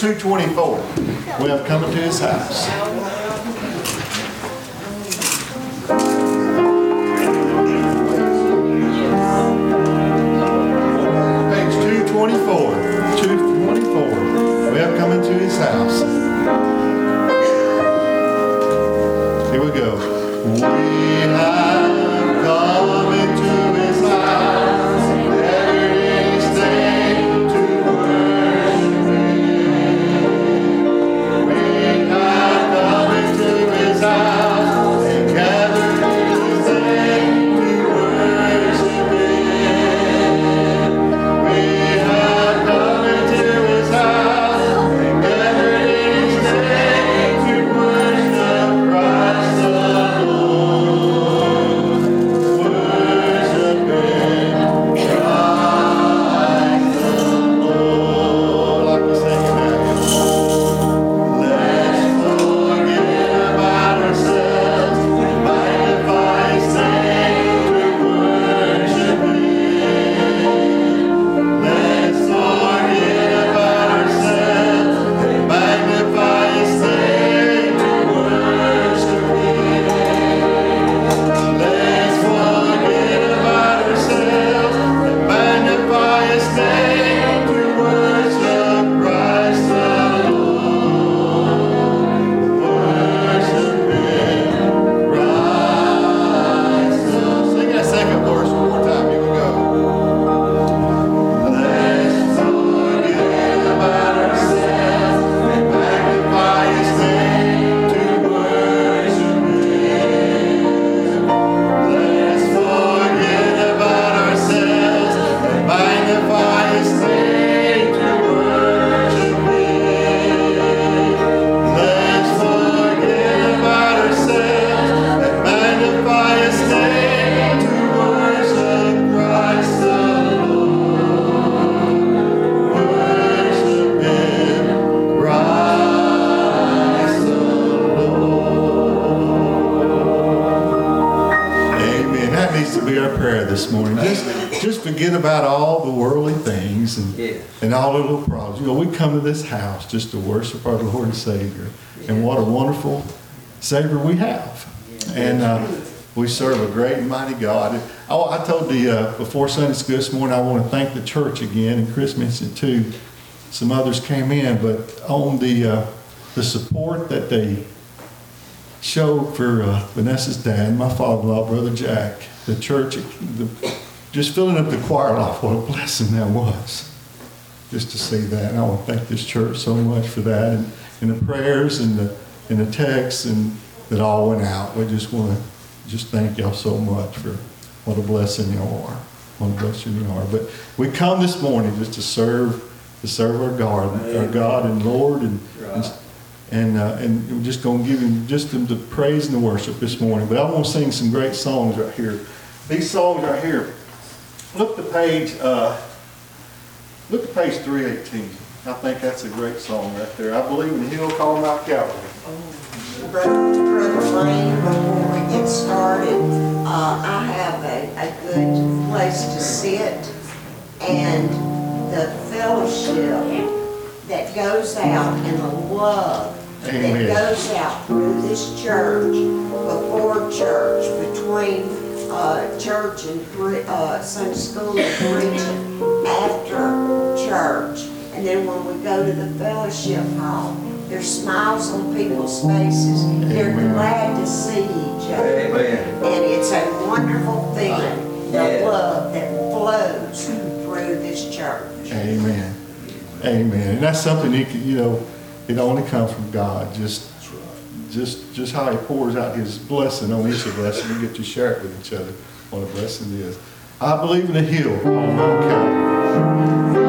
224. We have come into his house. House just to worship our Lord and Savior. And what a wonderful Savior we have. And uh, we serve a great and mighty God. Oh, I told the, uh, before Sunday school this morning, I want to thank the church again, and Chris mentioned too. Some others came in, but on the, uh, the support that they showed for uh, Vanessa's dad, my father-in-law, Brother Jack, the church, the, just filling up the choir loft, what a blessing that was. Just to see that. And I want to thank this church so much for that and, and the prayers and the, and the texts and that all went out. We just want to just thank y'all so much for what a blessing y'all are. What a blessing you are. But we come this morning just to serve, to serve our God, our God and Lord and, and and, uh, and we're just going to give him just the praise and the worship this morning. But I want to sing some great songs right here. These songs right here. Look the page, uh, look at page 318. I think that's a great song right there. I believe in the hill called Mount Calvary. Brother Brother Lane, before we get started, uh, I have a, a good place to sit. And the fellowship that goes out and the love Amen. that goes out through this church, before church, between, uh, church and, pre- uh, Sunday school and preaching, after church. And then when we go to the fellowship hall, there's smiles on people's faces. They're Amen. glad to see each other. Amen. And it's a wonderful feeling, the Yeah. love that flows through this church. Amen. Amen. And that's something you can, you know, it only comes from God. Just, just, just how He pours out His blessing on each of us, and we get to share it with each other. What a blessing it is. I believe in the hill on Mount Calvary.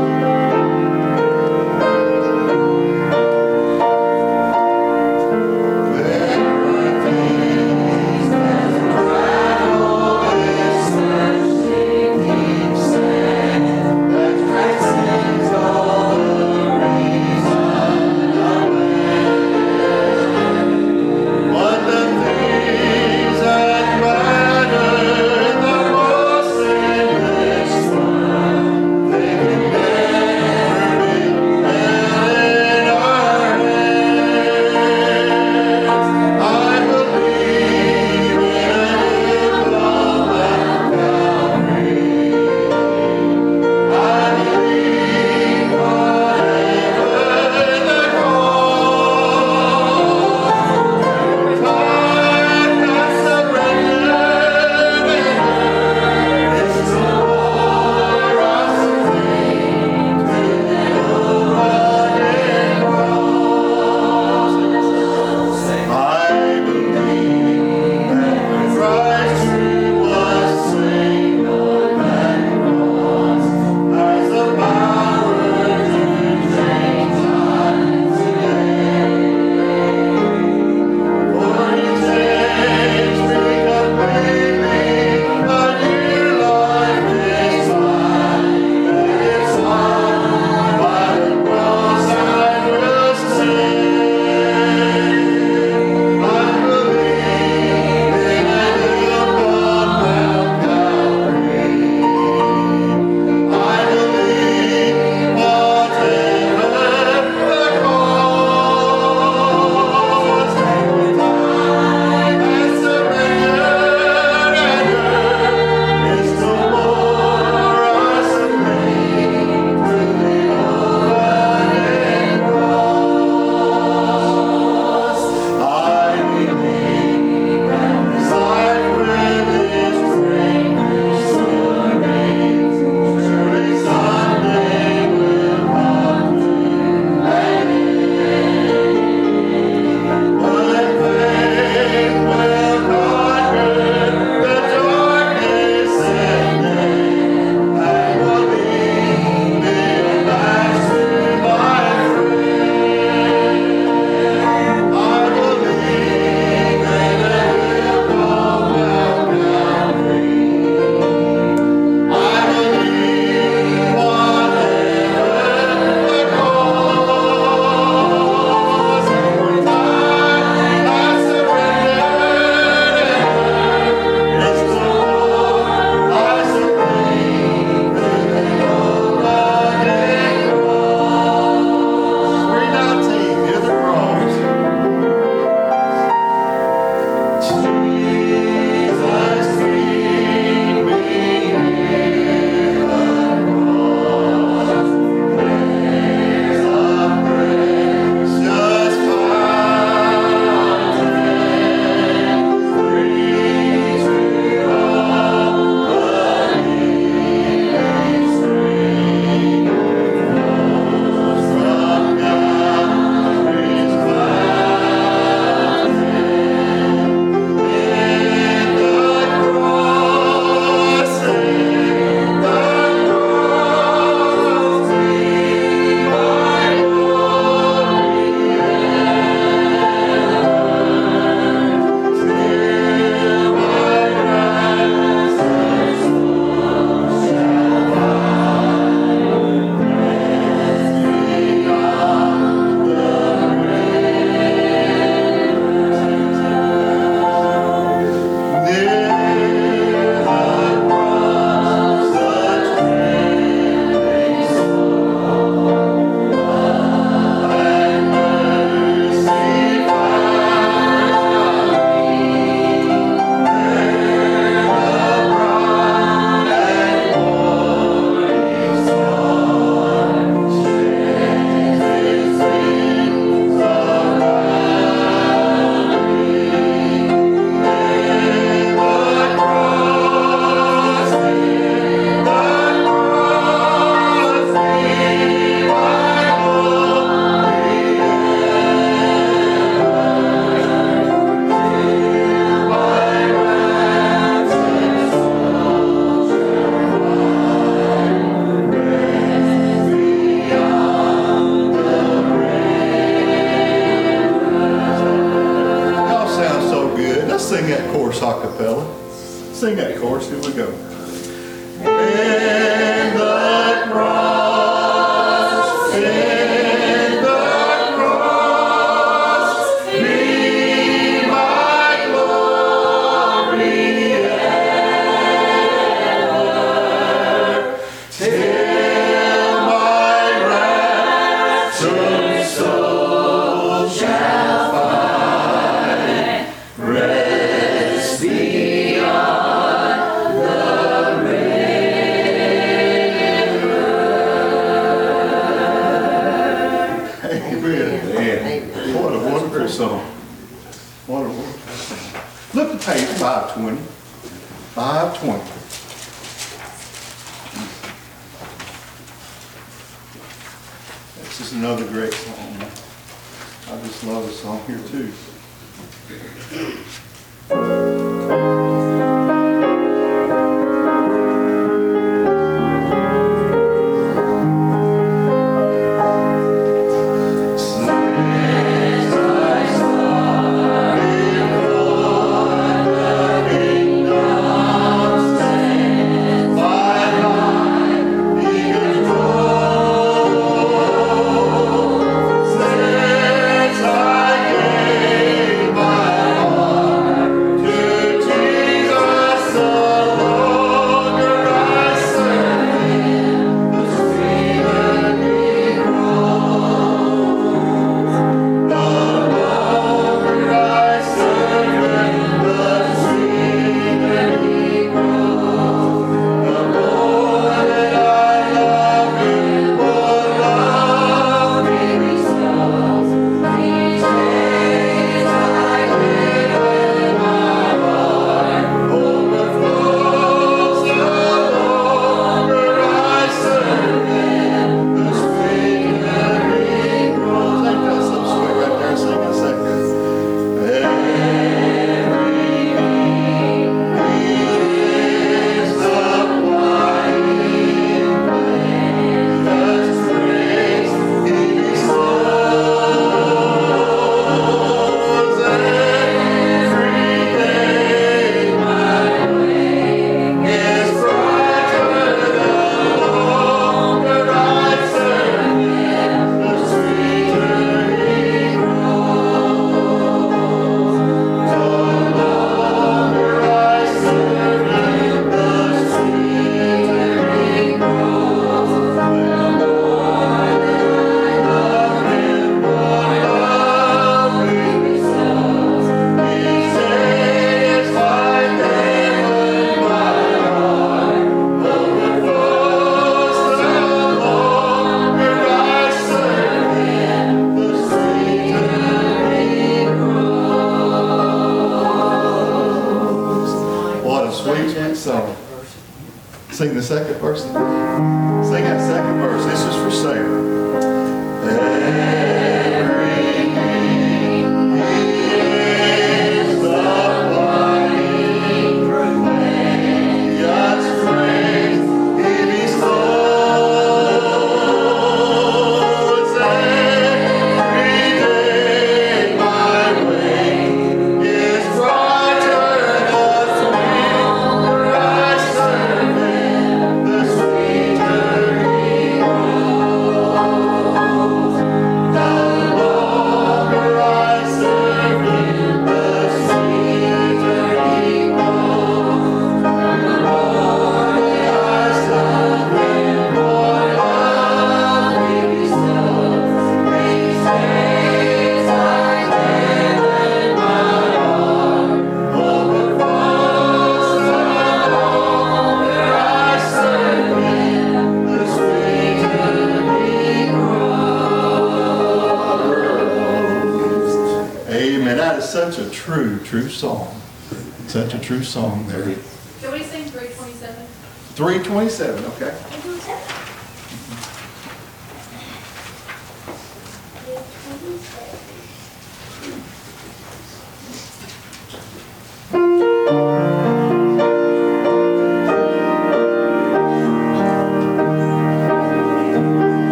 Just love this song here too.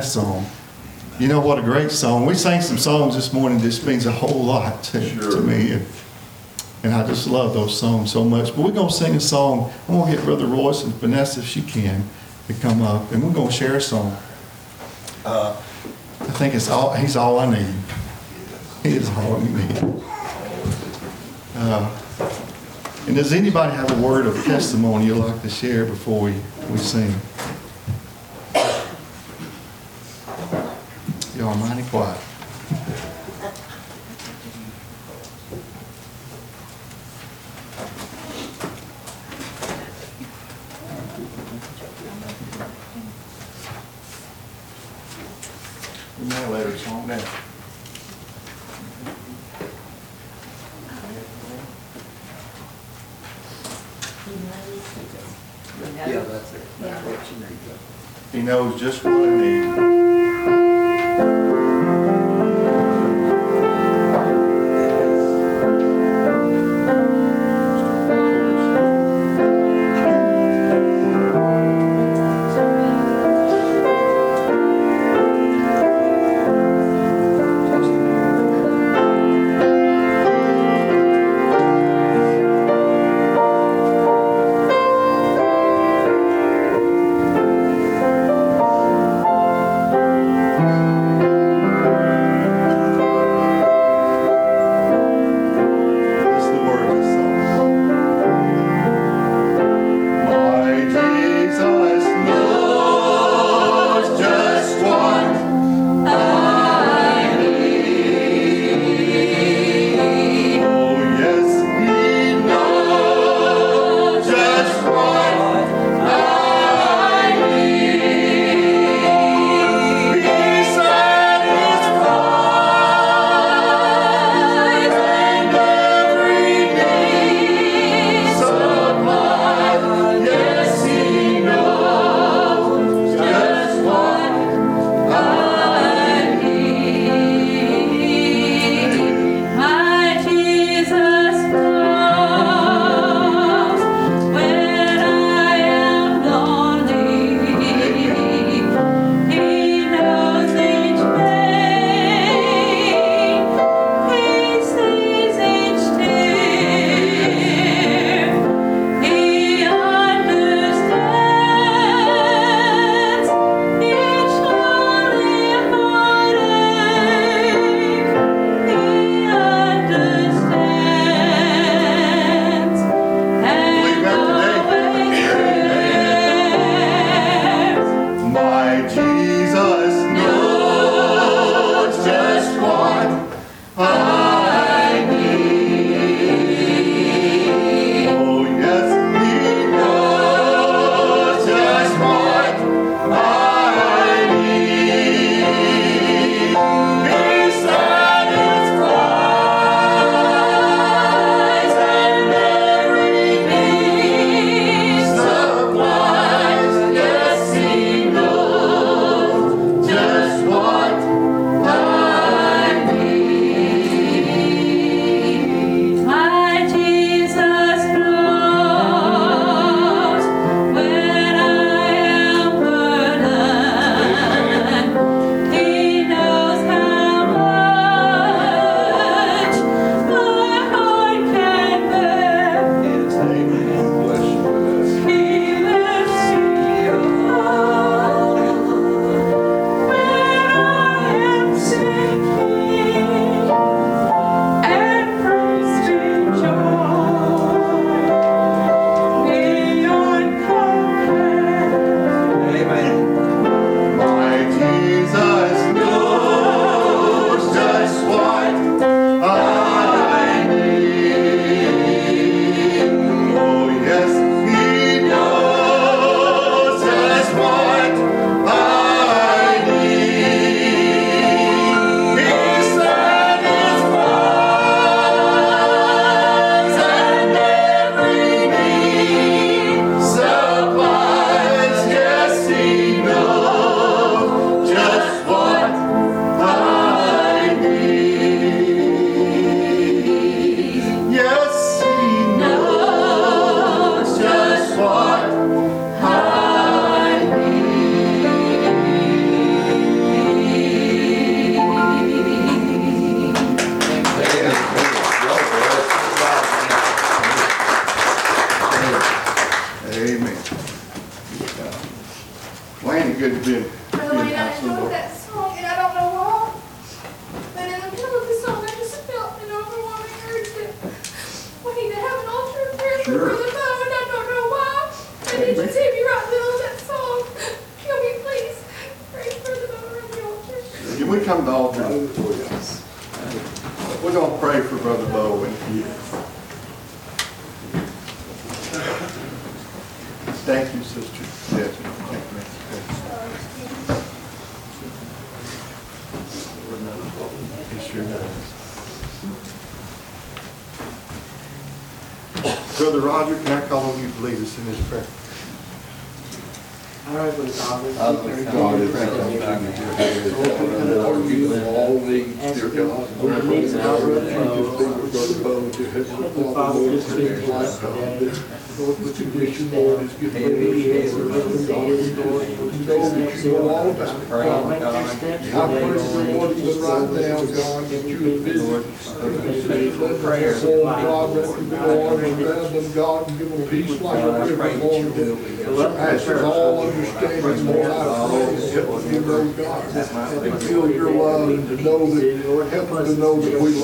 That song. You know what a great song. We sang some songs this morning. This means a whole lot to, to me. And, and I just love those songs so much. But we're going to sing a song. I'm going to get Brother Royce and Vanessa, if she can, to come up. And we're going to share a song. Uh, I think it's all, he's all I need. He is all I need. Uh, and does anybody have a word of testimony you'd like to share before we, we sing? Y'all mighty quiet. We may let her song down. Yeah, that's it. That's what you need. He knows just what I need.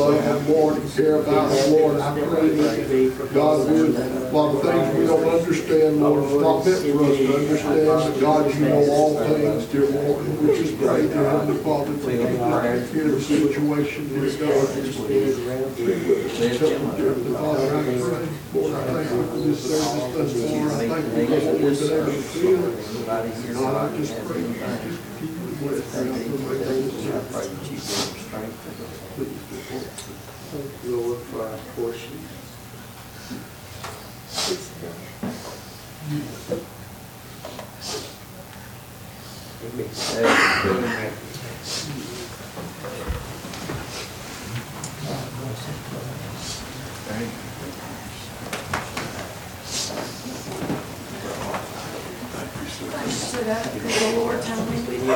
Know that we love them, Lord, and care about them, Lord. I pray that, God, we, a lot of things we don't understand, Lord, it's not meant for us to understand, but God, you know all things, dear Lord, which is great, dear Heavenly Father, to hear the situation, dear God. Help them, dear Heavenly Father, I pray, Lord, I thank you for this service thus far, I thank you for what we've been able to feel. God, I just pray, that you just keep me with me, I pray that you Thank you, Lord, for our portion. Amen. Stood up, because the Lord told me we did.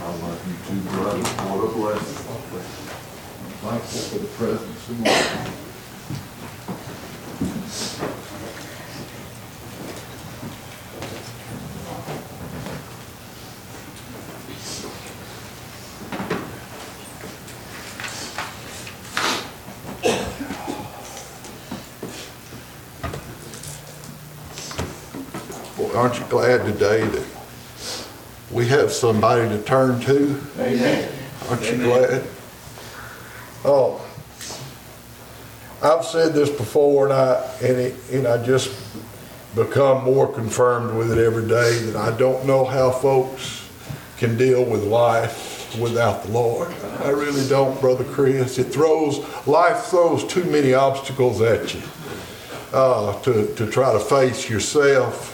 I love you too, brother. What a blessing. Thankful for the presence of God. Boy, aren't you glad today that we have somebody to turn to? Amen. Aren't you glad? Oh, I've said this before and I, and it, and I just become more confirmed with it every day that I don't know how folks can deal with life without the Lord. I really don't, Brother Chris. It throws, life throws too many obstacles at you uh, to, to try to face yourself.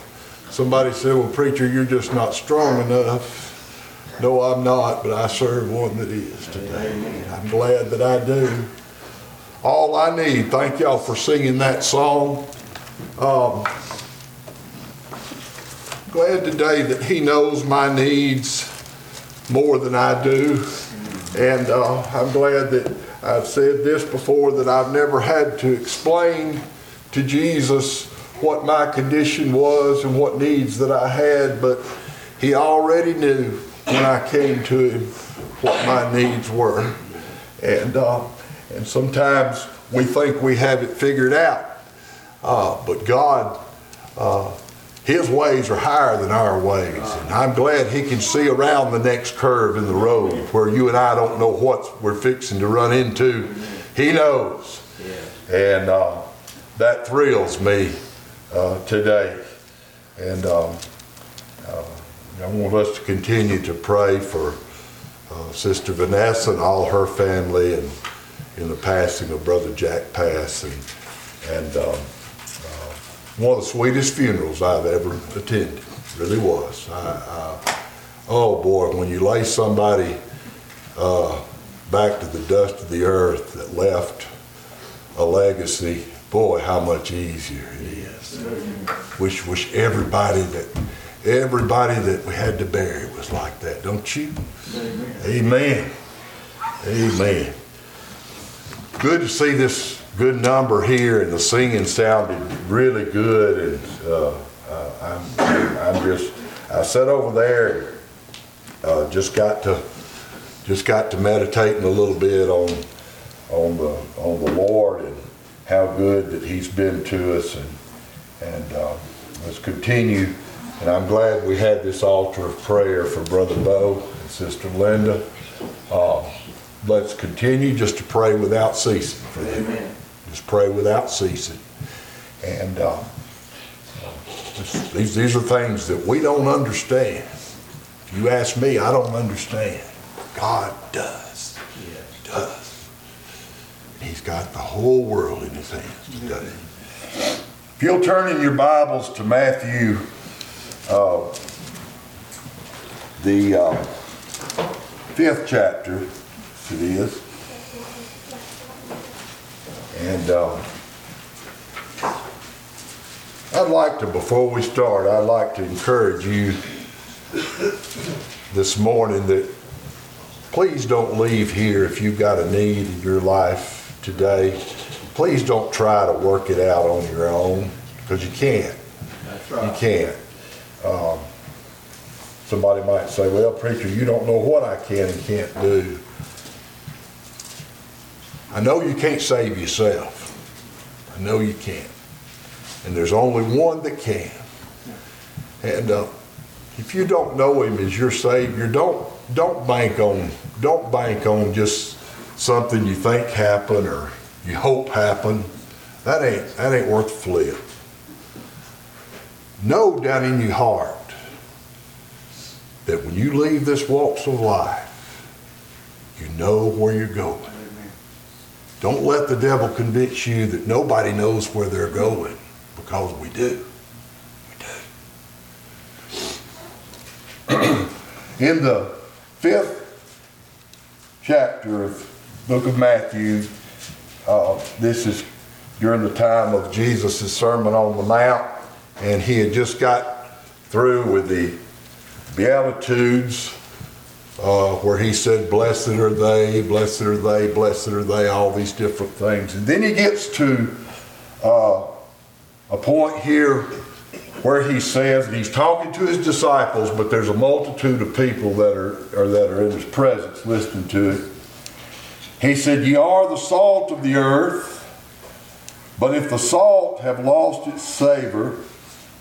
Somebody said, well, preacher, you're just not strong enough. No, I'm not, but I serve one that is today. I'm glad that I do. All I need, thank y'all for singing that song. Um, glad today that he knows my needs more than I do. And uh, I'm glad that I've said this before that I've never had to explain to Jesus what my condition was and what needs that I had, but he already knew when I came to him what my needs were. And, uh, and sometimes we think we have it figured out, uh, but God, uh, his ways are higher than our ways. And I'm glad he can see around the next curve in the road where you and I don't know what we're fixing to run into. He knows. And uh, that thrills me uh, today. And um, uh, I want us to continue to pray for uh, Sister Vanessa and all her family and in the passing of Brother Jack Pass. And, and um, uh, one of the sweetest funerals I've ever attended. Really was. I, I, oh boy, when you lay somebody uh, back to the dust of the earth that left a legacy, boy, how much easier it is. Wish, wish everybody that everybody that we had to bury was like that, don't you? Amen. Amen. Good to see this good number here, and the singing sounded really good. And uh, uh, I'm, I'm just, I sat over there, uh, just got to, just got to meditating a little bit on, on the, on the Lord and how good that He's been to us, and and uh, let's continue. And I'm glad we had this altar of prayer for Brother Bo and Sister Linda. Uh, let's continue just to pray without ceasing for them. Amen. Just pray without ceasing. And uh, these, these are things that we don't understand. If you ask me, I don't understand. God does. He's got the whole world in his hands today. If you'll turn in your Bibles to Matthew, uh, the uh, fifth chapter, it is. And uh, I'd like to, before we start, I'd like to encourage you this morning that please don't leave here if you've got a need in your life today. Please don't try to work it out on your own because you can't. That's You can't. Um, somebody might say, well, preacher, you don't know what I can and can't do. I know you can't save yourself. I know you can't. And there's only one that can. And uh, if you don't know him as your savior, don't don't bank on don't bank on just something you think happened or you hope happened. That ain't that ain't worth flip. Know down in your heart that when you leave this walks of life, you know where you're going. Don't let the devil convince you that nobody knows where they're going, because we do. We do. In the fifth chapter of book of Matthew, uh, this is during the time of Jesus' Sermon on the Mount, and he had just got through with the Beatitudes, uh, where he said, Blessed are they, blessed are they, blessed are they, all these different things. And then he gets to uh, a point here where he says, and he's talking to his disciples, but there's a multitude of people that are, that are in his presence listening to it. He said, Ye are the salt of the earth, but if the salt have lost its savor,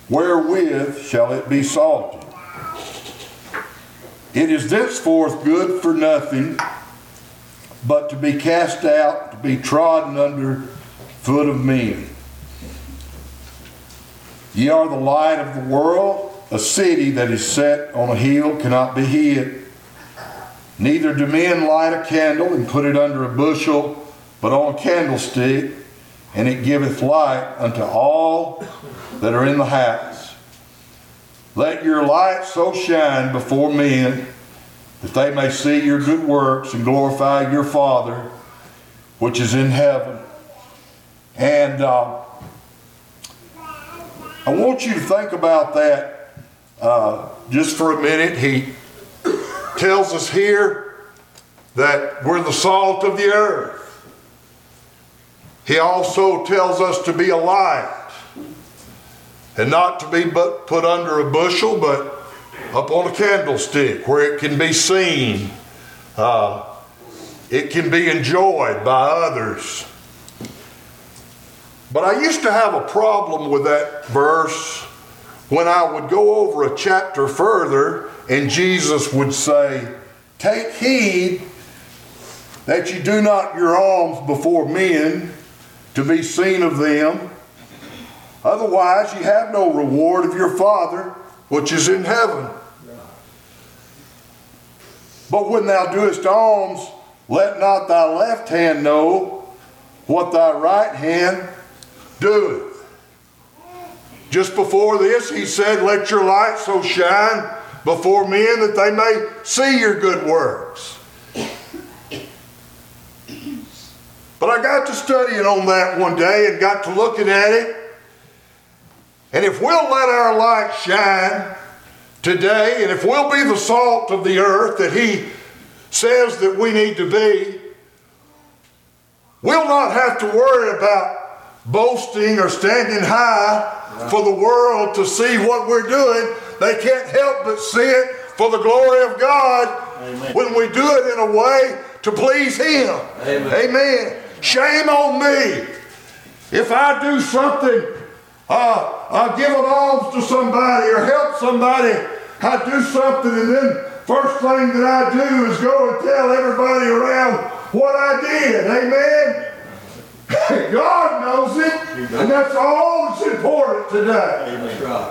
wherewith shall it be salted? It is thenceforth good for nothing but to be cast out, to be trodden under foot of men. Ye are the light of the world. A city that is set on a hill cannot be hid. Neither do men light a candle and put it under a bushel, but on a candlestick, and it giveth light unto all that are in the house. Let your light so shine before men that they may see your good works and glorify your Father which is in heaven. And uh, I want you to think about that uh, just for a minute. He tells us here that we're the salt of the earth. He also tells us to be a light and not to be but put under a bushel, but up on a candlestick where it can be seen. Uh, it can be enjoyed by others. But I used to have a problem with that verse when I would go over a chapter further and Jesus would say, Take heed that you do not your alms before men to be seen of them. Otherwise, you have no reward of your Father which is in heaven. But when thou doest alms, let not thy left hand know what thy right hand doeth. Just before this, he said, Let your light so shine before men that they may see your good works. But I got to studying on that one day and got to looking at it. And if we'll let our light shine, today, and if we'll be the salt of the earth that He says that we need to be, we'll not have to worry about boasting or standing high for the world to see what we're doing. They can't help but see it for the glory of God when we do it in a way to please Him. Amen. Shame on me if I do something, uh, uh, give an alms to somebody or help somebody, I do something and then first thing that I do is go and tell everybody around what I did. Amen. God knows it, and that's all that's important today.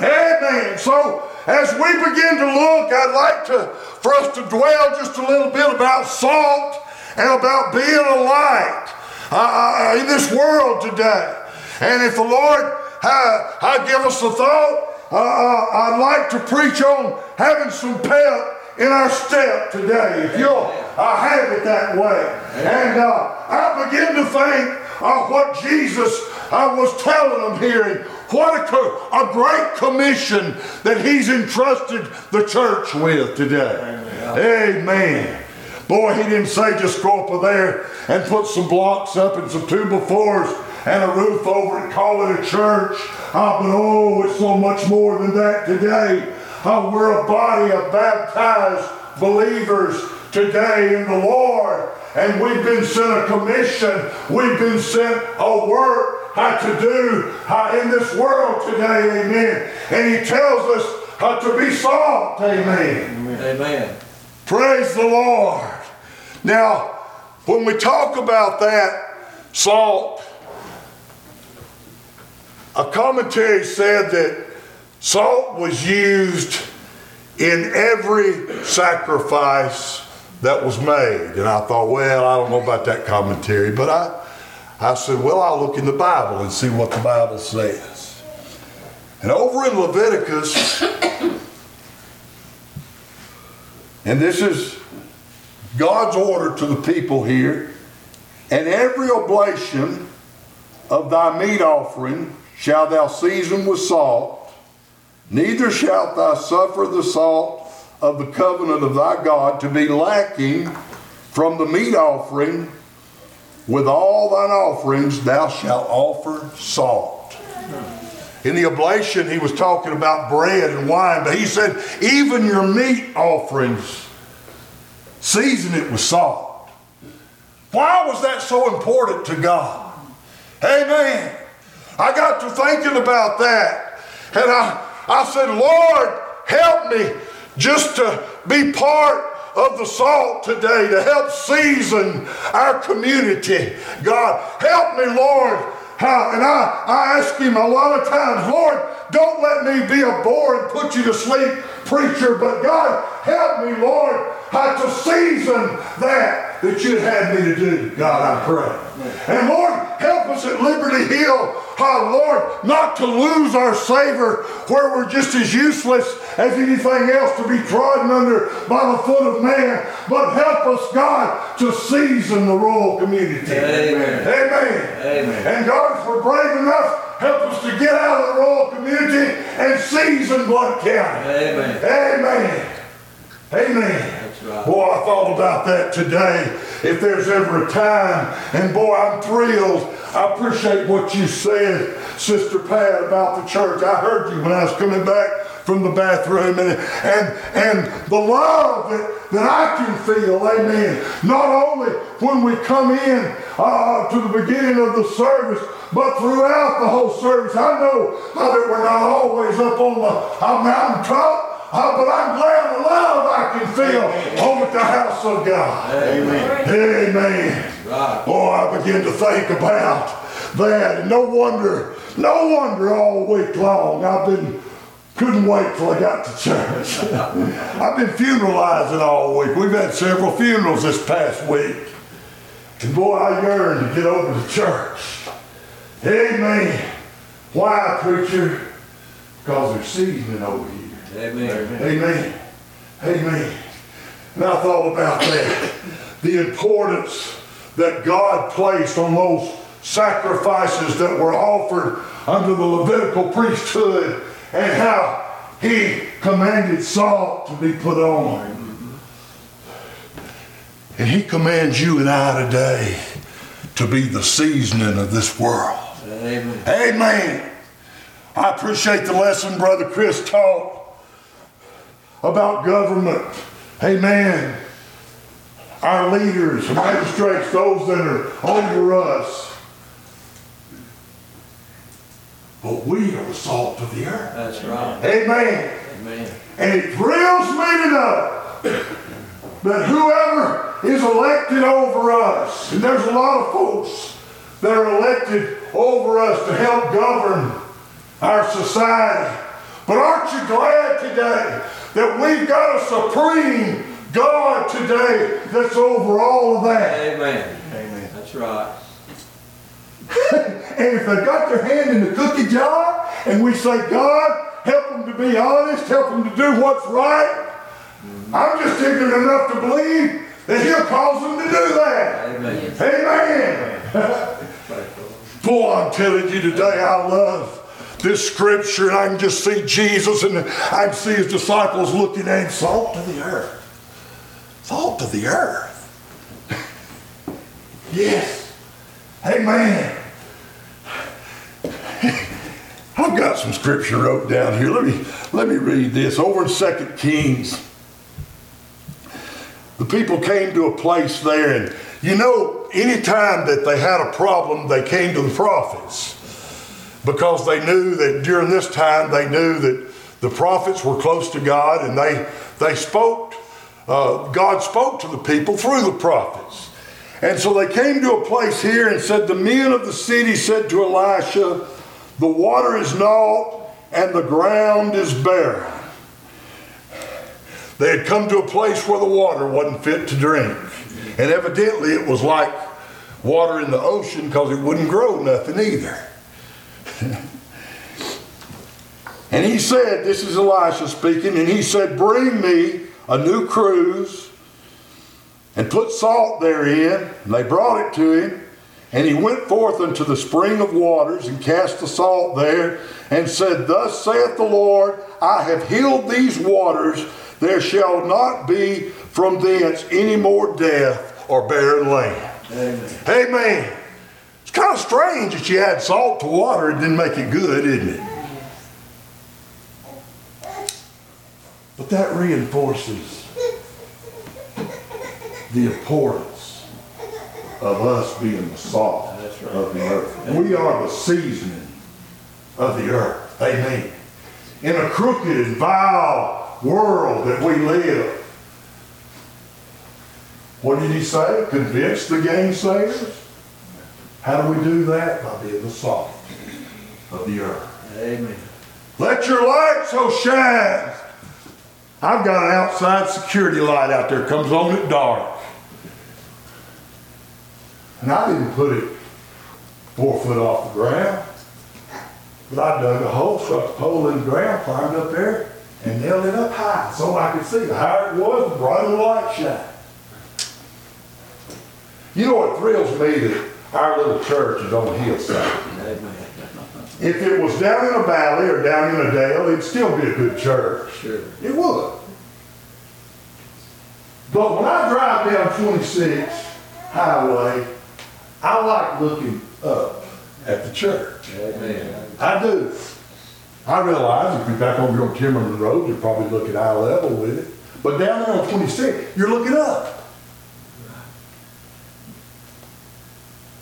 Amen. So as we begin to look, I'd like to for us to dwell just a little bit about salt and about being a light uh, uh, in this world today. And if the Lord uh, uh, give us a thought, uh, uh, I'd like to preach on having some pep in our step today, if you'll uh, have it that way. And uh, I begin to think of what Jesus uh, was telling them here, what a, co- a great commission that He's entrusted the church with today. Amen. Boy, he didn't say just go up there and put some blocks up and some two befores and a roof over it, call it a church. Ah, but oh, it's so much more than that today. Ah, we're a body of baptized believers today in the Lord. And we've been sent a commission. We've been sent a work how to do how in this world today. Amen. And he tells us how to be salt. Amen. Amen. Praise the Lord. Now, when we talk about that salt, a commentary said that salt was used in every sacrifice that was made. And I thought, well, I don't know about that commentary, but I, I said, well, I'll look in the Bible and see what the Bible says. And over in Leviticus, and this is God's order to the people here. And every oblation of thy meat offering shalt thou season with salt, neither shalt thou suffer the salt of the covenant of thy God to be lacking from the meat offering. With all thine offerings thou shalt offer salt. In the oblation, he was talking about bread and wine, but he said, even your meat offerings, season it with salt. Why was that so important to God? Amen. I got to thinking about that, and I, I said, Lord, help me just to be part of the salt today to help season our community. God, help me, Lord. How, and I, I ask him a lot of times, Lord, don't let me be a bore and put you to sleep preacher, but God, help me, Lord, how to season that that you'd have me to do. God, I pray. And Lord, help us at Liberty Hill, oh Lord, not to lose our savor where we're just as useless as anything else to be trodden under by the foot of man, but help us, God, to season the rural community. Amen. Amen. Amen. And God, if we're brave enough, help us to get out of the rural community and season Blount County. Amen. Amen. Amen. Boy, I thought about that today. If there's ever a time, and boy, I'm thrilled. I appreciate what you said, Sister Pat, about the church. I heard you when I was coming back from the bathroom, and and and the love that, that I can feel, amen. Not only when we come in uh, to the beginning of the service, but throughout the whole service. I know that we're not always up on the uh, mountaintop. Uh, but I'm glad the love I can feel over at the house of God. Amen. Amen. Right. Boy, I begin to think about that. And no wonder, no wonder all week long I've been, couldn't wait till I got to church. I've been funeralizing all week. We've had several funerals this past week. And boy, I yearn to get over to church. Amen. Why, preacher? Because there's seasoning over here. Amen. Amen. Amen. And I thought about that. The importance that God placed on those sacrifices that were offered under the Levitical priesthood and how he commanded salt to be put on. And he commands you and I today to be the seasoning of this world. Amen. Amen. I appreciate the lesson Brother Chris taught about government. Amen. Our leaders, magistrates, those that are over us. But we are the salt of the earth. That's right. Amen. Amen. And it thrills me to know that whoever is elected over us, and there's a lot of folks that are elected over us to help govern our society. But aren't you glad today that we've got a supreme God today that's over all of that? Amen. Amen. That's right. And if they've got their hand in the cookie jar and we say, God, help them to be honest, help them to do what's right, mm-hmm. I'm just ignorant enough to believe that He'll cause them to do that. Amen. Amen. Boy, I'm telling you today, I love this scripture, and I can just see Jesus and I can see his disciples looking at him, salt to the earth. Salt to the earth. Yes. Amen. I've got some scripture wrote down here. Let me let me read this. Over in 2 Kings, the people came to a place there, and you know, anytime that they had a problem, they came to the prophets because they knew that during this time they knew that the prophets were close to God, and they they spoke. Uh, God spoke to the people through the prophets. And so they came to a place here and said, The men of the city said to Elisha, The water is naught and the ground is barren. They had come to a place where the water wasn't fit to drink. And evidently it was like water in the ocean because it wouldn't grow nothing either. and he said, This is Elisha speaking, and he said, Bring me a new cruse and put salt therein. And they brought it to him. And he went forth unto the spring of waters and cast the salt there and said, Thus saith the Lord, I have healed these waters. There shall not be from thence any more death or barren land. Amen. Amen. It's kind of strange that you add salt to water, it didn't make it good, isn't it? But that reinforces the importance of us being the salt right. of the earth. We are the seasoning of the earth. Amen. In a crooked and vile world that we live, what did he say? Convince the gainsayers? How do we do that? By being the salt of the earth. Amen. Let your light so shine. I've got an outside security light out there, comes on at dark. And I didn't put it four foot off the ground. But I dug a hole, stuck a pole in the ground, climbed up there, and nailed it up high so I could see. The higher it was, the brighter the light shine. You know what thrills me that our little church is on a hillside. Amen. If it was down in a valley or down in a dale, it'd still be a good church. Sure. It would. But when I drive down 26 highway, I like looking up at the church. Amen. I do. I realize if you're back over on Timberland Road, you're probably looking eye level with it. But down there on 26, you're looking up.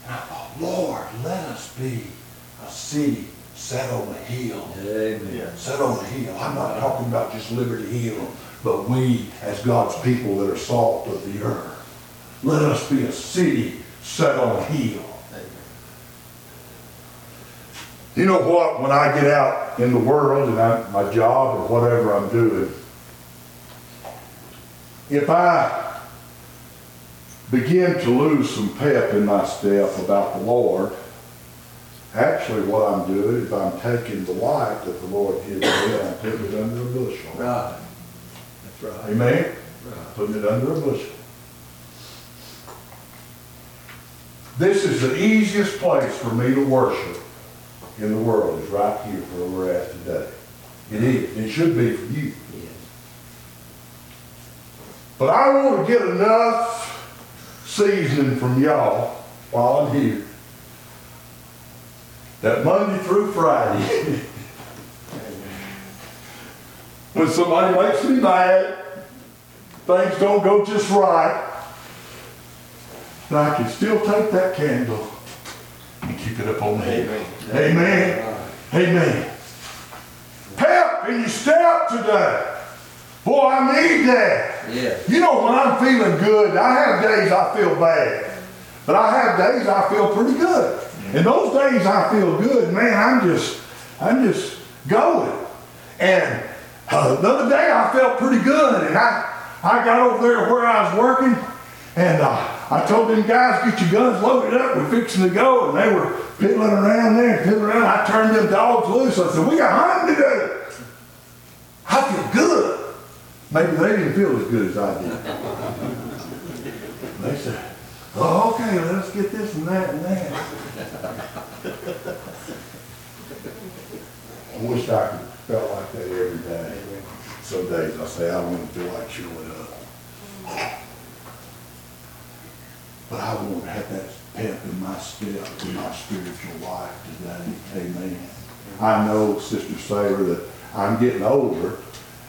And I thought, Lord, let us be a city set on a hill Amen. set on a hill. I'm not talking about just Liberty Hill, but we, as God's people that are salt of the earth, let us be a city set on a hill. You know what? When I get out in the world and I, my job or whatever I'm doing, if I begin to lose some pep in my step about the Lord, Actually, what I'm doing is I'm taking the light that the Lord gives me and I'm putting it under a bushel. Right. That's right. Amen? Right. Putting it under a bushel. This is the easiest place for me to worship in the world, is right here where we're at today. It is. It should be for you. Yes. But I want to get enough seasoning from y'all while I'm here. That Monday through Friday, when somebody makes me mad, things don't go just right, that I can still take that candle and keep it up on the head. Amen. Amen. Pep in your step today. Boy, I need that. Yeah. You know, when I'm feeling good, I have days I feel bad, but I have days I feel pretty good. And those days I feel good, man, I'm just, I'm just going. And uh, the other day I felt pretty good, and I, I got over there where I was working, and uh, I told them guys, get your guns loaded up, we're fixing to go, and they were piddling around there, piddling around. I turned them dogs loose. I said, we got hunting to do. I feel good. Maybe they didn't feel as good as I did. They said, oh, okay, let's get this and that and that. I wish I could felt like that every day. Some days I say, I don't even feel like showing up. But I want to have that pep in my step, in my spiritual life today. Amen. I know, Sister Saber, that I'm getting older,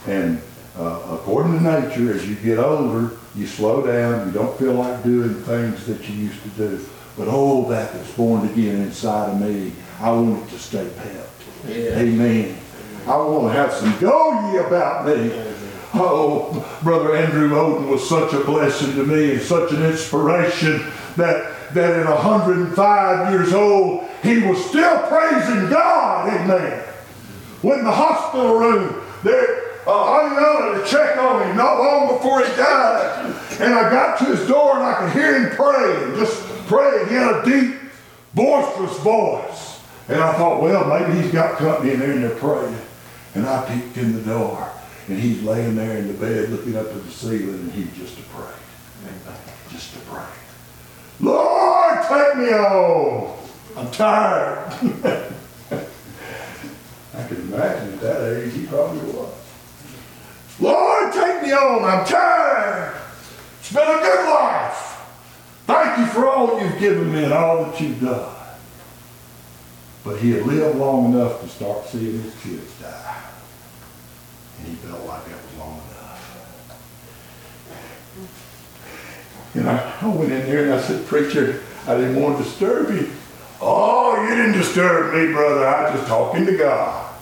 and uh, according to nature, as you get older, you slow down, you don't feel like doing things that you used to do. But oh, that that's born again inside of me, I want it to stay pepped. Yeah. Amen. I want to have some go ye about me. Oh, Brother Andrew Oden was such a blessing to me and such an inspiration that, that at 105 years old, he was still praising God. Amen. In the hospital room, there, I knew to check on him not long before he died. And I got to his door and I could hear him praying, just praying. He had a deep, boisterous voice. And I thought, well, maybe he's got company in there and they're praying. And I peeked in the door and he's laying there in the bed looking up at the ceiling and he's just a praying. Just a praying. Lord, take me home. I'm tired. I can imagine at that age he probably was. Lord, take me home. I'm tired. It's been a good life. Thank you for all you've given me and all that you've done. But he had lived long enough to start seeing his kids die. And he felt like that was long enough. And I, I went in there and I said, Preacher, I didn't want to disturb you. Oh, you didn't disturb me, brother. I was just talking to God.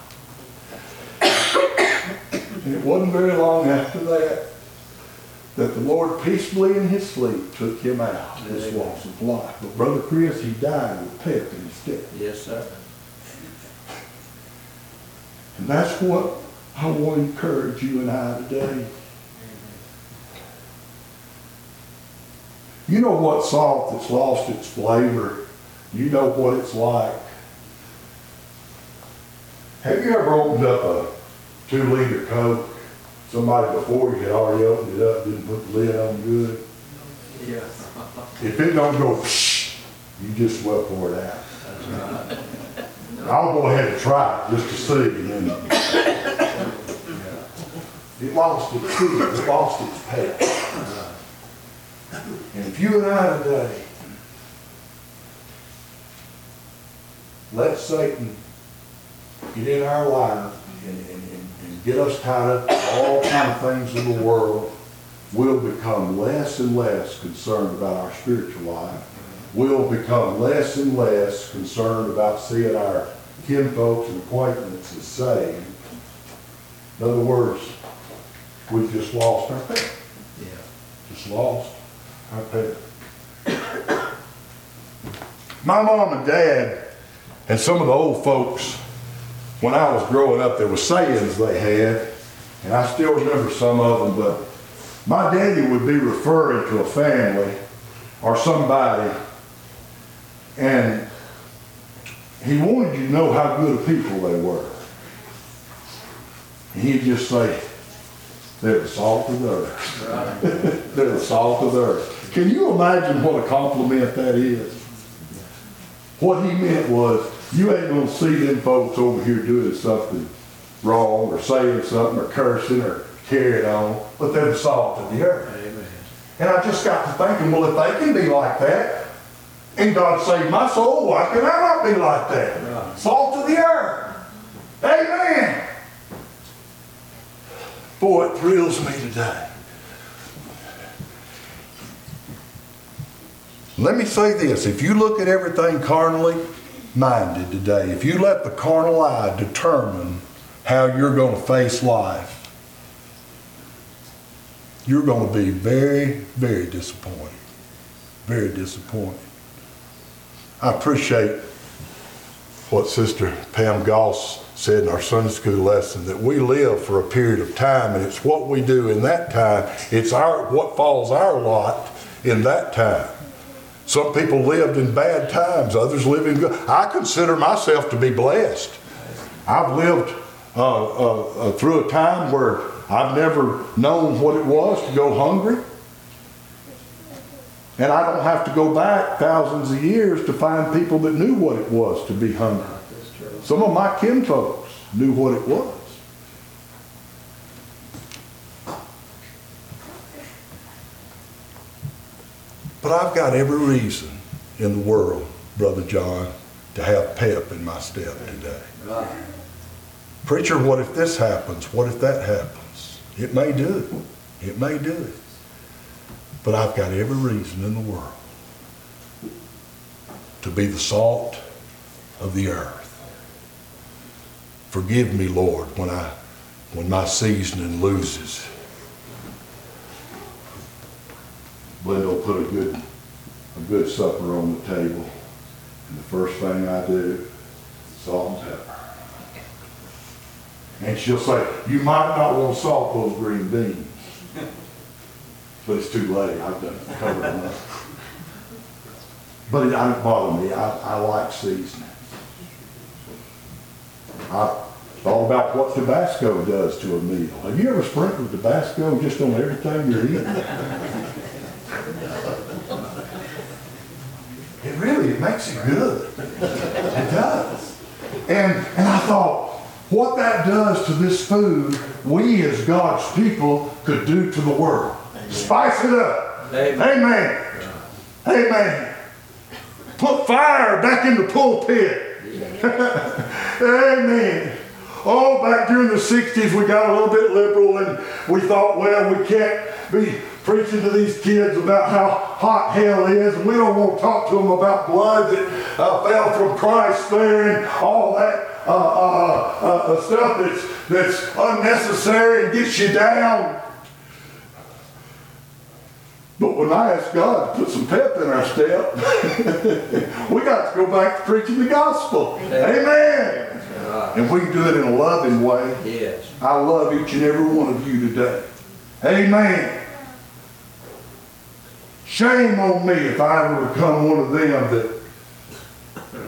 And it wasn't very long after that that the Lord peacefully in his sleep took him out of this loss of life. But Brother Chris, he died with pep in his step. Yes, sir. And that's what I want to encourage you and I today. You know what salt that's lost its flavor? You know what it's like. Have you ever opened up a two liter Coke? Somebody before you had already opened it up, didn't put the lid on good. Yeah. If it don't go you just well pour it out. I'll go ahead and try it just to see. And then, it lost its feel, it lost its pep. And if you and I today let Satan get in our and, and, and get us tied up in all kind of things in the world, we'll become less and less concerned about our spiritual life. We'll become less and less concerned about seeing our kinfolks and acquaintances saved. In other words, we've just lost our faith. Yeah. Just lost our faith. My mom and dad and some of the old folks, when I was growing up, there were sayings they had, and I still remember some of them, but my daddy would be referring to a family or somebody, and he wanted you to know how good of people they were. And he'd just say, they're the salt of the earth. They're the salt of the earth. Can you imagine what a compliment that is? What he meant was, you ain't gonna see them folks over here doing something wrong or saying something or cursing or carrying on, but they're the salt of the earth. Amen. And I just got to thinking, well, if they can be like that, and God saved my soul, why can I not be like that? Right. Salt of the earth. Amen. Boy, it thrills me today. Let me say this if you look at everything carnally minded today, if you let the carnal eye determine how you're going to face life, you're going to be very, very disappointed. Very disappointed. I appreciate what Sister Pam Goss said in our Sunday school lesson that we live for a period of time and it's what we do in that time. It's our what falls our lot in that time. Some people lived in bad times, others live in good. I consider myself to be blessed. I've lived uh, uh, uh, through a time where I've never known what it was to go hungry. And I don't have to go back thousands of years to find people that knew what it was to be hungry. Some of my kinfolks knew what it was. But I've got every reason in the world, Brother John, to have pep in my step today. Right. Preacher, what if this happens? What if that happens? It may do it. May do it. But I've got every reason in the world to be the salt of the earth. Forgive me, Lord, when I when my seasoning loses. Glenda will put a good a good supper on the table. And the first thing I do, salt and pepper. And she'll say, you might not want to salt those green beans. But it's too late, I've done it, covered them up. But it doesn't bother me, I, I like seasoning. I, it's all about what Tabasco does to a meal. Have you ever sprinkled Tabasco just on everything you're eating? It really, it makes it good. It does. And, and I thought, what that does to this food, we as God's people could do to the world. Spice it up. Amen. Amen. Amen. Put fire back in the pulpit. Amen. Oh, back during the 60s, we got a little bit liberal and we thought, well, we can't be preaching to these kids about how hot hell is, and we don't want to talk to them about blood that uh, fell from Christ there and all that uh, uh, uh, uh, stuff that's, that's unnecessary and gets you down. But when I ask God to put some pep in our step, we got to go back to preaching the gospel. Amen. Right. And we can do it in a loving way. Yes. I love each and every one of you today. Amen. Shame on me if I ever become one of them that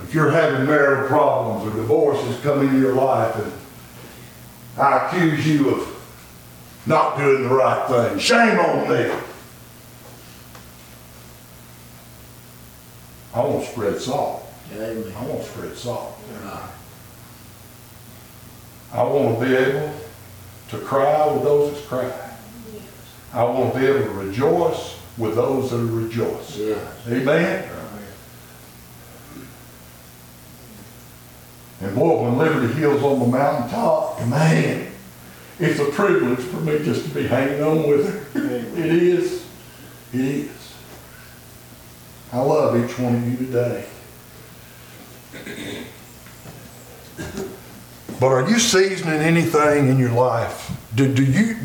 if you're having marital problems or divorces come into your life and I accuse you of not doing the right thing. Shame on me. I want to spread salt. Amen. I want to spread salt. I want to be able to cry with those that cry. I want to be able to rejoice with those that rejoice. Amen? And boy, when Liberty Hill's on the mountaintop, man, it's a privilege for me just to be hanging on with her. It is. It is. I love each one of you today. But are you seasoning anything in your life? Do, do you,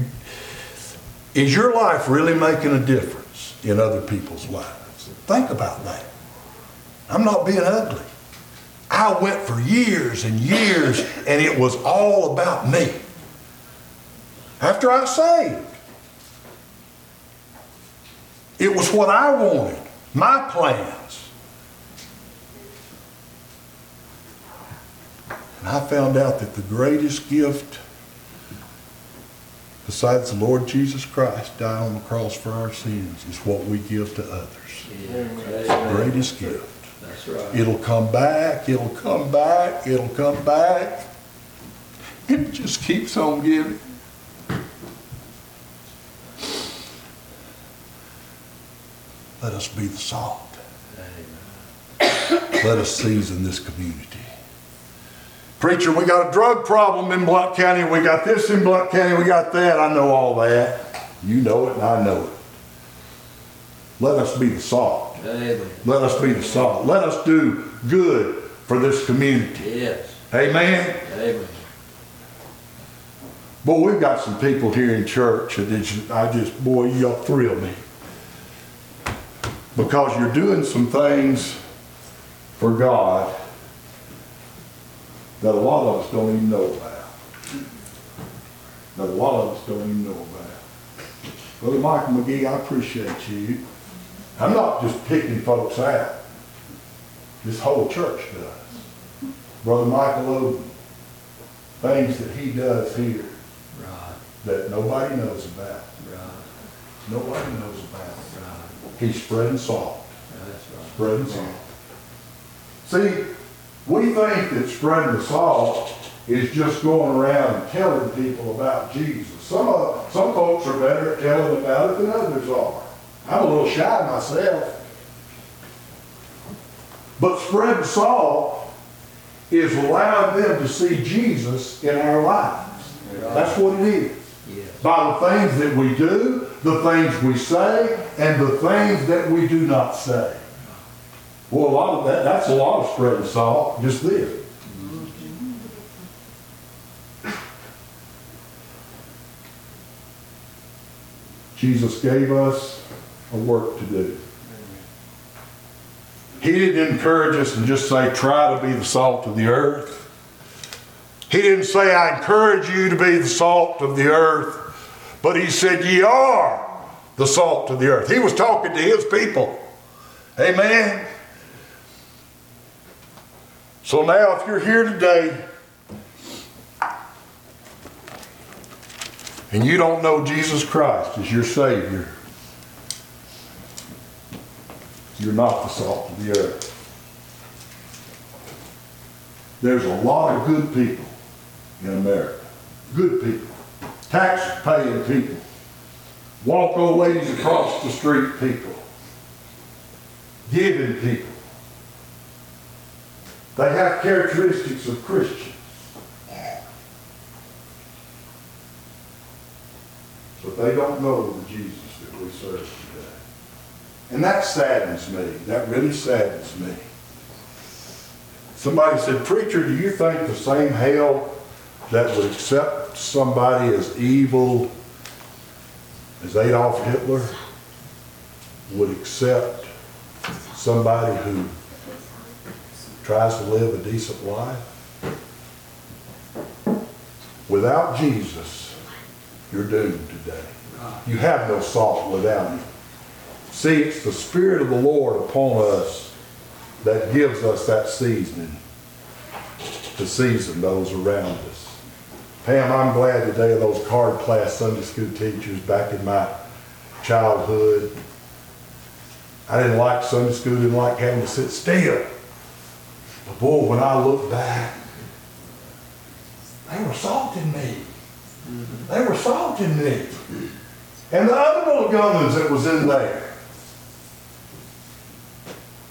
is your life really making a difference in other people's lives? Think about that. I'm not being ugly. I went for years and years and it was all about me. After I saved, it was what I wanted, my plans. And I found out that the greatest gift, besides the Lord Jesus Christ dying on the cross for our sins, is what we give to others. Yes. The greatest gift. That's right. It'll come back, it'll come back, it'll come back. It just keeps on giving. Let us be the salt. Amen. Let us season this community. Preacher, we got a drug problem in Blount County. We got this in Blount County. We got that. I know all that. You know it and I know it. Let us be the salt. Amen. Let us be the salt. Let us do good for this community. Yes. Amen. Amen. Boy, we've got some people here in church that I just, boy, y'all thrill me. Because you're doing some things for God that a lot of us don't even know about. That a lot of us don't even know about. Brother Michael McGee, I appreciate you. I'm not just picking folks out. This whole church does. Brother Michael Oden, things that he does here Right, that nobody knows about. right, Nobody knows about. right. He's spreading salt, That's right. spreading salt. See, we think that spreading the salt is just going around and telling people about Jesus. Some of, some folks are better at telling about it than others are. I'm a little shy myself. But spreading the salt is allowing them to see Jesus in our lives. That's what it is. By the things that we do, the things we say, and the things that we do not say. Well, a lot of that, that's a lot of spreading salt, just this. Jesus gave us a work to do. He didn't encourage us and just say, try to be the salt of the earth. He didn't say, I encourage you to be the salt of the earth, but he said, Ye are the salt of the earth. He was talking to his people. Amen. So now, if you're here today and you don't know Jesus Christ as your Savior, you're not the salt of the earth. There's a lot of good people in America. Good people. Tax paying people. Walk old ladies across the street people. Giving people. They have characteristics of Christians. But they don't know the Jesus that we serve today. And that saddens me. That really saddens me. Somebody said, Preacher, do you think the same hell that would accept somebody as evil as Adolf Hitler would accept somebody who tries to live a decent life? Without Jesus, you're doomed today. You have no salt without him. See, it's the Spirit of the Lord upon us that gives us that seasoning to season those around us. Pam, I'm glad today of those card class Sunday school teachers back in my childhood. I didn't like Sunday school, didn't like having to sit still. But boy, when I look back, they were salting me. Mm-hmm. They were salting me. And the other little gummins that was in there.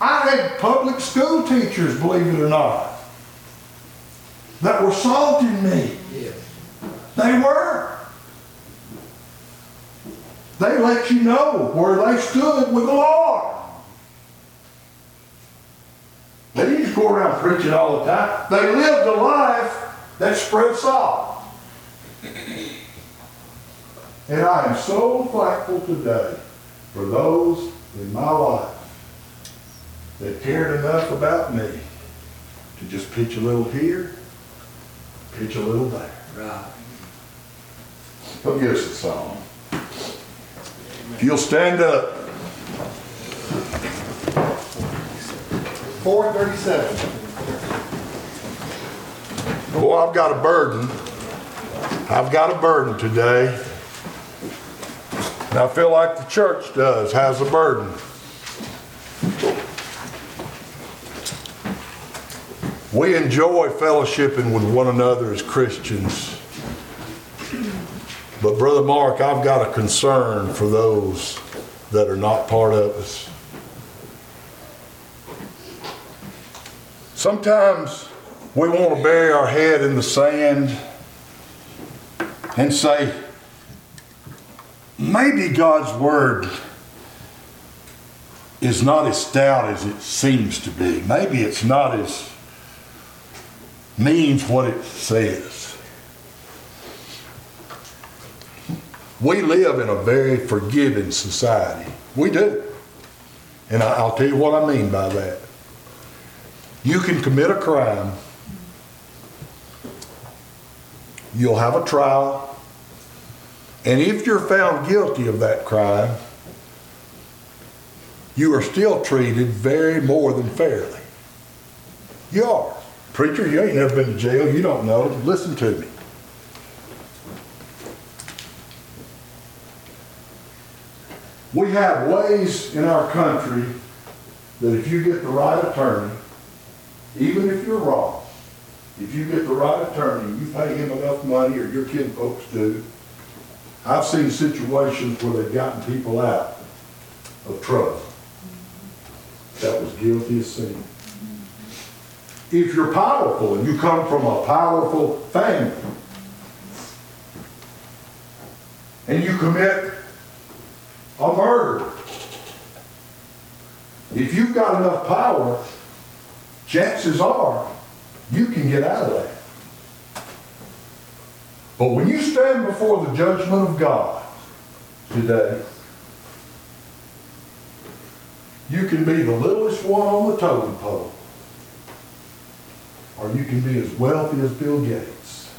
I had public school teachers, believe it or not, that were salting me. Yes. They were. They let you know where they stood with the Lord. They didn't just go around preaching all the time. They lived a life that spread salt. And I am so thankful today for those in my life that cared enough about me to just pitch a little here, pitch a little there. Right. Come give us a song. If you'll stand up. Four thirty-seven. Boy, I've got a burden. I've got a burden today. And I feel like the church does, has a burden. We enjoy fellowshipping with one another as Christians. But Brother Mark, I've got a concern for those that are not part of us. Sometimes we want to bury our head in the sand and say, maybe God's word is not as stout as it seems to be. Maybe it's not as means what it says. We live in a very forgiving society. We do. And I'll tell you what I mean by that. You can commit a crime, you'll have a trial, and if you're found guilty of that crime, you are still treated very more than fairly. You are. Preacher, you ain't never been to jail. You don't know. Listen to me. We have ways in our country that if you get the right attorney, even if you're wrong, if you get the right attorney, you pay him enough money, or your kin folks do. I've seen situations where they've gotten people out of trouble that was guilty of sin. If you're powerful and you come from a powerful family, and you commit a murder, if you've got enough power, chances are you can get out of that. But when you stand before the judgment of God today, you can be the littlest one on the totem pole, or you can be as wealthy as Bill Gates.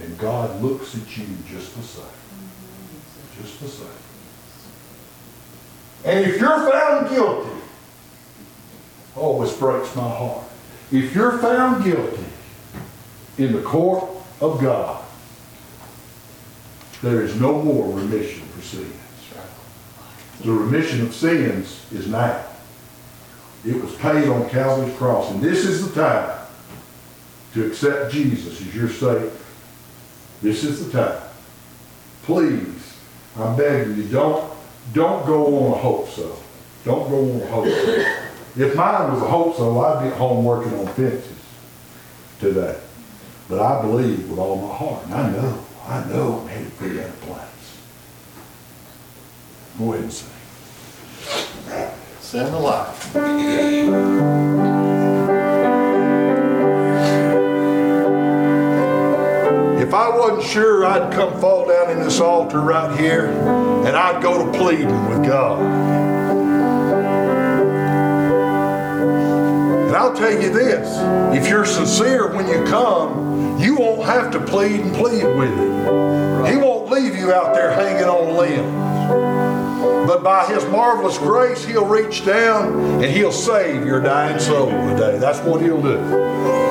And God looks at you just the same. Just the same. And if you're found guilty, this breaks my heart. If you're found guilty in the court of God, there is no more remission for sins. The remission of sins is now. It was paid on Calvary's cross. And this is the time to accept Jesus as your Savior. This is the time. Please, I'm begging you, don't, don't go on a hope so. Don't go on a hope so. If mine was a hope so, I'd be at home working on fences today. But I believe with all my heart, and I know, I know I'm headed for that place. Go ahead and sing. Send the Light. If I wasn't sure, I'd come fall down in this altar right here and I'd go to pleading with God. I'll tell you this if you're sincere when you come, you won't have to plead and plead with Him. He won't leave you out there hanging on limbs. But by His marvelous grace, He'll reach down and He'll save your dying soul today. That's what He'll do.